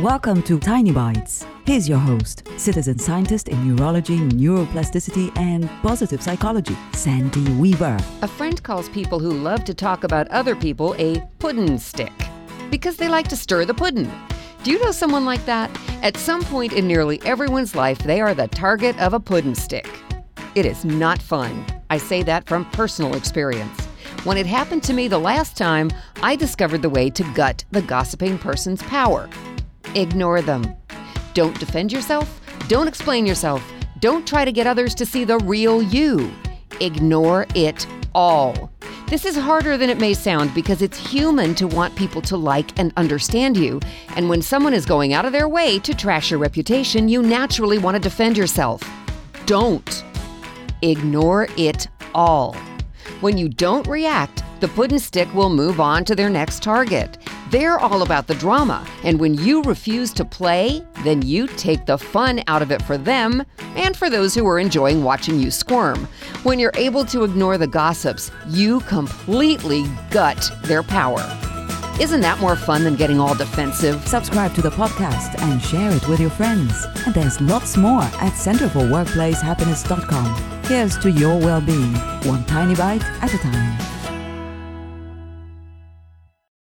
Welcome to Tiny Bites. Here's your host, citizen scientist in neurology, neuroplasticity, and positive psychology, Sandy Weaver. A friend calls people who love to talk about other people a puddin' stick because they like to stir the pudding. Do you know someone like that? At some point in nearly everyone's life, they are the target of a puddin' stick. It is not fun. I say that from personal experience. When it happened to me the last time, I discovered the way to gut the gossiping person's power. Ignore them. Don't defend yourself. Don't explain yourself. Don't try to get others to see the real you. Ignore it all. This is harder than it may sound because it's human to want people to like and understand you. And when someone is going out of their way to trash your reputation, you naturally want to defend yourself. Don't. Ignore it all. When you don't react, the pudding stick will move on to their next target. They're all about the drama, and when you refuse to play, then you take the fun out of it for them and for those who are enjoying watching you squirm. When you're able to ignore the gossips, you completely gut their power. Isn't that more fun than getting all defensive? Subscribe to the podcast and share it with your friends. And there's lots more at centerforworkplacehappiness.com. Here's to your well being, one tiny bite at a time.